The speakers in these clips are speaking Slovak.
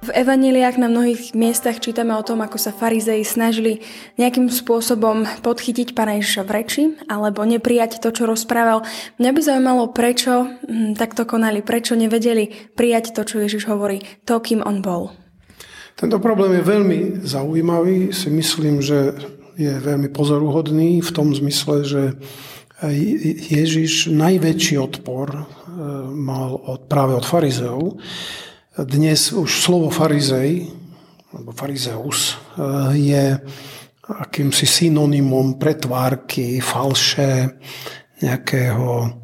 V evaneliách na mnohých miestach čítame o tom, ako sa farizei snažili nejakým spôsobom podchytiť Pána Ježiša v reči alebo neprijať to, čo rozprával. Mňa by zaujímalo, prečo hm, takto konali, prečo nevedeli prijať to, čo Ježiš hovorí, to, kým on bol. Tento problém je veľmi zaujímavý. Si myslím, že je veľmi pozoruhodný v tom zmysle, že Ježiš najväčší odpor e, mal od, práve od farizeov. Dnes už slovo farizej, alebo farizeus, e, je akýmsi synonymom pretvárky, falše, nejakého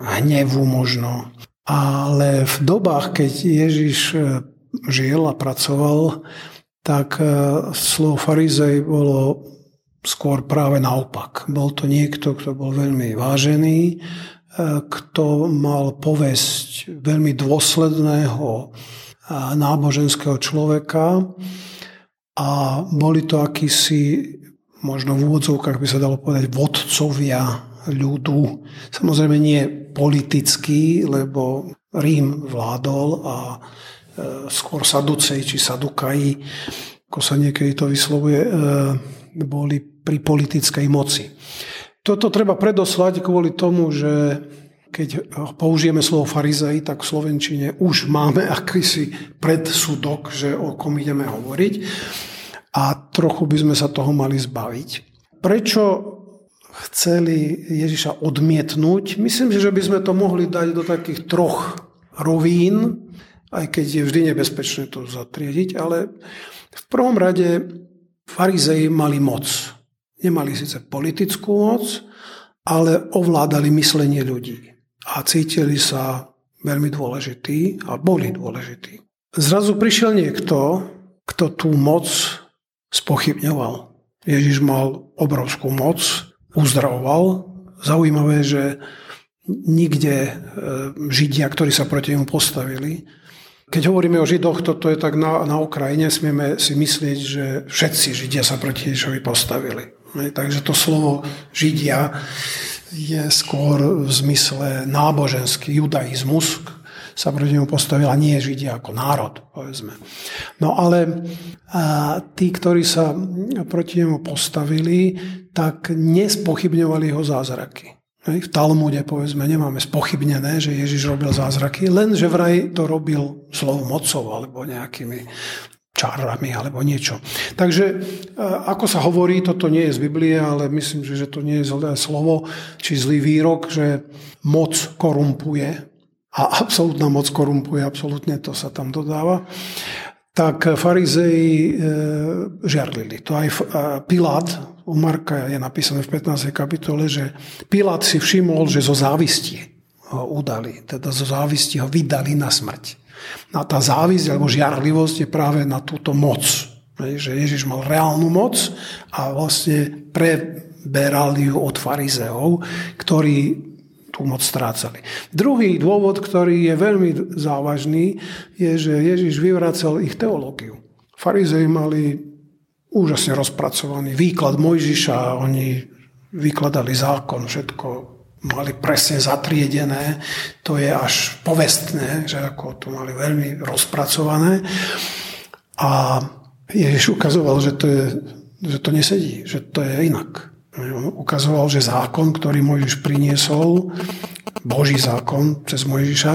hnevu možno. Ale v dobách, keď Ježiš e, žil a pracoval, tak e, slovo farizej bolo skôr práve naopak. Bol to niekto, kto bol veľmi vážený, kto mal povesť veľmi dôsledného náboženského človeka a boli to akýsi, možno v úvodzovkách by sa dalo povedať, vodcovia ľudu. Samozrejme nie politický, lebo Rím vládol a E, skôr saducej či sadukají, ako sa niekedy to vyslovuje, e, boli pri politickej moci. Toto treba predoslať kvôli tomu, že keď použijeme slovo farizej, tak v Slovenčine už máme akýsi predsudok, že o kom ideme hovoriť a trochu by sme sa toho mali zbaviť. Prečo chceli Ježiša odmietnúť? Myslím že by sme to mohli dať do takých troch rovín aj keď je vždy nebezpečné to zatriediť, ale v prvom rade farizei mali moc. Nemali síce politickú moc, ale ovládali myslenie ľudí a cítili sa veľmi dôležití a boli dôležití. Zrazu prišiel niekto, kto tú moc spochybňoval. Ježiš mal obrovskú moc, uzdravoval. Zaujímavé, že nikde e, Židia, ktorí sa proti nemu postavili, keď hovoríme o Židoch, toto je tak na, na okraji, nesmieme si myslieť, že všetci Židia sa proti Ježišovi postavili. Takže to slovo Židia je skôr v zmysle náboženský judaizmus, sa proti nemu postavil a nie Židia ako národ, povedzme. No ale a, tí, ktorí sa proti nemu postavili, tak nespochybňovali jeho zázraky. V Talmude, povedzme, nemáme spochybnené, že Ježiš robil zázraky, len že vraj to robil slovom mocou alebo nejakými čarami alebo niečo. Takže e, ako sa hovorí, toto nie je z Biblie, ale myslím, že to nie je zlé slovo či zlý výrok, že moc korumpuje a absolútna moc korumpuje, absolútne to sa tam dodáva tak farizei e, žiarlili. To aj Pilát, u Marka je napísané v 15. kapitole, že Pilát si všimol, že zo závisti ho udali, teda zo závisti ho vydali na smrť. A tá závisť alebo žiarlivosť je práve na túto moc. Že Ježiš mal reálnu moc a vlastne preberali ju od farizeov, ktorí tú moc strácali. Druhý dôvod, ktorý je veľmi závažný, je, že Ježiš vyvracel ich teológiu. Farizei mali úžasne rozpracovaný výklad Mojžiša, oni vykladali zákon, všetko mali presne zatriedené, to je až povestné, že ako to mali veľmi rozpracované. A Ježiš ukazoval, že to, je, že to nesedí, že to je inak. On ukazoval, že zákon, ktorý Mojžiš priniesol, Boží zákon cez Mojžiša,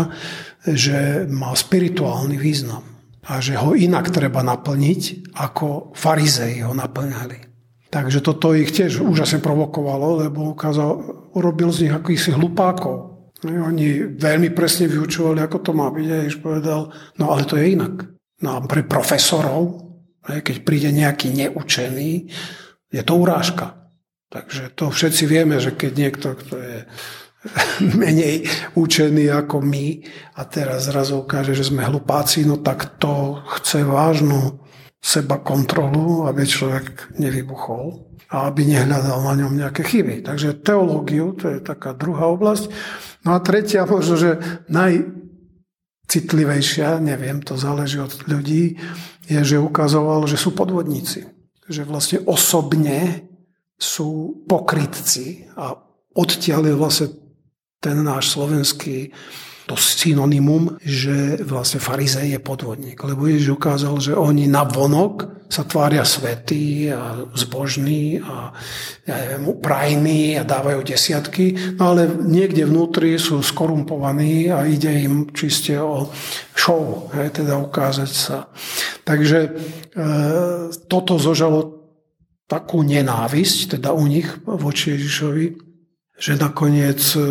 že má spirituálny význam a že ho inak treba naplniť, ako farizei ho naplňali. Takže toto ich tiež úžasne provokovalo, lebo ukázal, urobil z nich akýchsi hlupákov. Oni veľmi presne vyučovali, ako to má byť. A Ježiš povedal, no ale to je inak. No a pre profesorov, keď príde nejaký neučený, je to urážka. Takže to všetci vieme, že keď niekto, kto je menej učený ako my a teraz zrazu ukáže, že sme hlupáci, no tak to chce vážnu seba kontrolu, aby človek nevybuchol a aby nehľadal na ňom nejaké chyby. Takže teológiu, to je taká druhá oblasť. No a tretia, možno, že naj, citlivejšia, neviem, to záleží od ľudí, je, že ukazoval, že sú podvodníci. Že vlastne osobne sú pokrytci a odtiaľ vlastne ten náš slovenský to synonymum, že vlastne farizej je podvodník. Lebo Ježiš ukázal, že oni na vonok sa tvária svetí a zbožní a ja neviem, prajní a dávajú desiatky, no ale niekde vnútri sú skorumpovaní a ide im čiste o show, hej, teda ukázať sa. Takže e, toto zožalo takú nenávisť, teda u nich voči Ježišovi, že nakoniec e,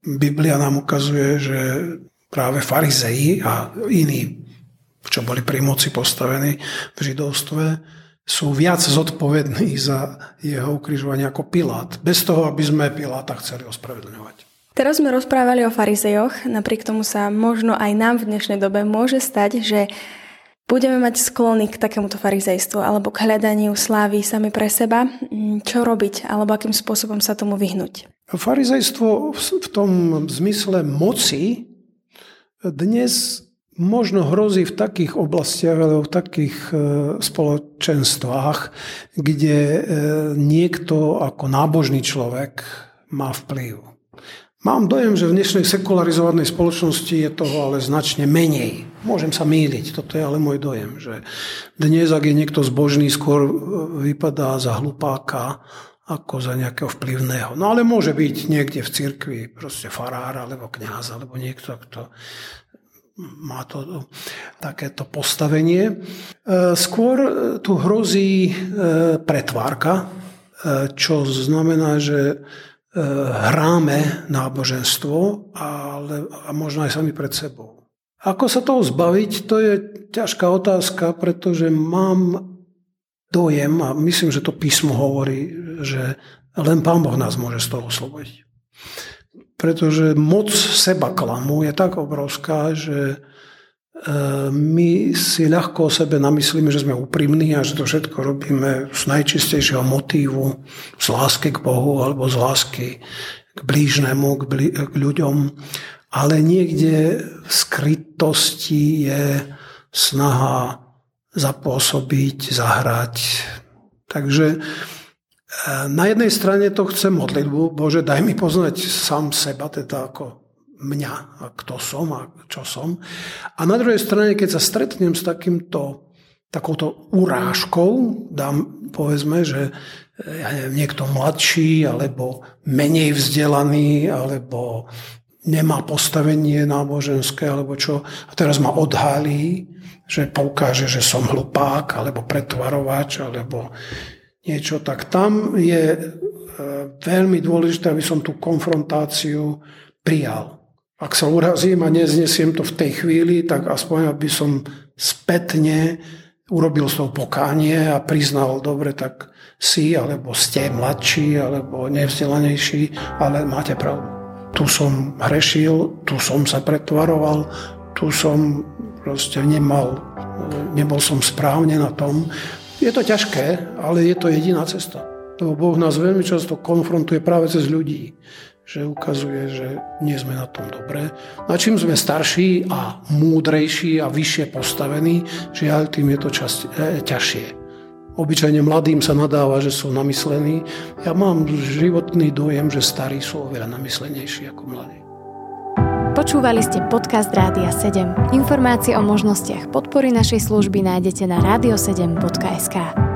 Biblia nám ukazuje, že práve farizeji a iní, čo boli pri moci postavení v židovstve, sú viac zodpovední za jeho ukrižovanie ako Pilát. Bez toho, aby sme Piláta chceli ospravedlňovať. Teraz sme rozprávali o farizejoch, napriek tomu sa možno aj nám v dnešnej dobe môže stať, že budeme mať sklony k takémuto farizejstvu alebo k hľadaniu slávy sami pre seba. Čo robiť alebo akým spôsobom sa tomu vyhnúť? Farizejstvo v tom zmysle moci dnes možno hrozí v takých oblastiach alebo v takých e, spoločenstvách, kde e, niekto ako nábožný človek má vplyv. Mám dojem, že v dnešnej sekularizovanej spoločnosti je toho ale značne menej. Môžem sa míliť, toto je ale môj dojem, že dnes, ak je niekto zbožný, skôr e, vypadá za hlupáka ako za nejakého vplyvného. No ale môže byť niekde v cirkvi proste farár alebo kňaz alebo niekto, kto má to takéto postavenie. E, skôr tu hrozí e, pretvárka, e, čo znamená, že hráme náboženstvo ale, a možno aj sami pred sebou. Ako sa toho zbaviť, to je ťažká otázka, pretože mám dojem, a myslím, že to písmo hovorí, že len Pán Boh nás môže z toho oslobodiť. Pretože moc seba klamu je tak obrovská, že e, my si ľahko o sebe namyslíme, že sme úprimní a že to všetko robíme z najčistejšieho motívu, z lásky k Bohu alebo z lásky k blížnemu, k, blí, k ľuďom. Ale niekde v skrytosti je snaha zapôsobiť, zahrať. Takže e, na jednej strane to chcem modlitbu, Bože, daj mi poznať sám seba, teda ako mňa, a kto som a čo som. A na druhej strane, keď sa stretnem s takýmto, takouto urážkou, dám, povedzme, že e, ja neviem, niekto mladší, alebo menej vzdelaný, alebo nemá postavenie náboženské, alebo čo, a teraz ma odhalí, že poukáže, že som hlupák, alebo pretvarovač, alebo niečo, tak tam je e, veľmi dôležité, aby som tú konfrontáciu prijal. Ak sa urazím a neznesiem to v tej chvíli, tak aspoň aby som spätne urobil toho pokánie a priznal, dobre, tak si, alebo ste mladší, alebo nevzdelanejší, ale máte pravdu. Tu som hrešil, tu som sa pretvaroval, tu som proste nemal, nebol som správne na tom. Je to ťažké, ale je to jediná cesta. Lebo Boh nás veľmi často konfrontuje práve cez ľudí, že ukazuje, že nie sme na tom dobré. Na čím sme starší a múdrejší a vyššie postavení, žiaľ, tým je to čas, e, ťažšie. Obyčajne mladým sa nadáva, že sú namyslení. Ja mám životný dojem, že starí sú oveľa namyslenejší ako mladí. Počúvali ste podcast Rádia 7. Informácie o možnostiach podpory našej služby nájdete na radio7.sk.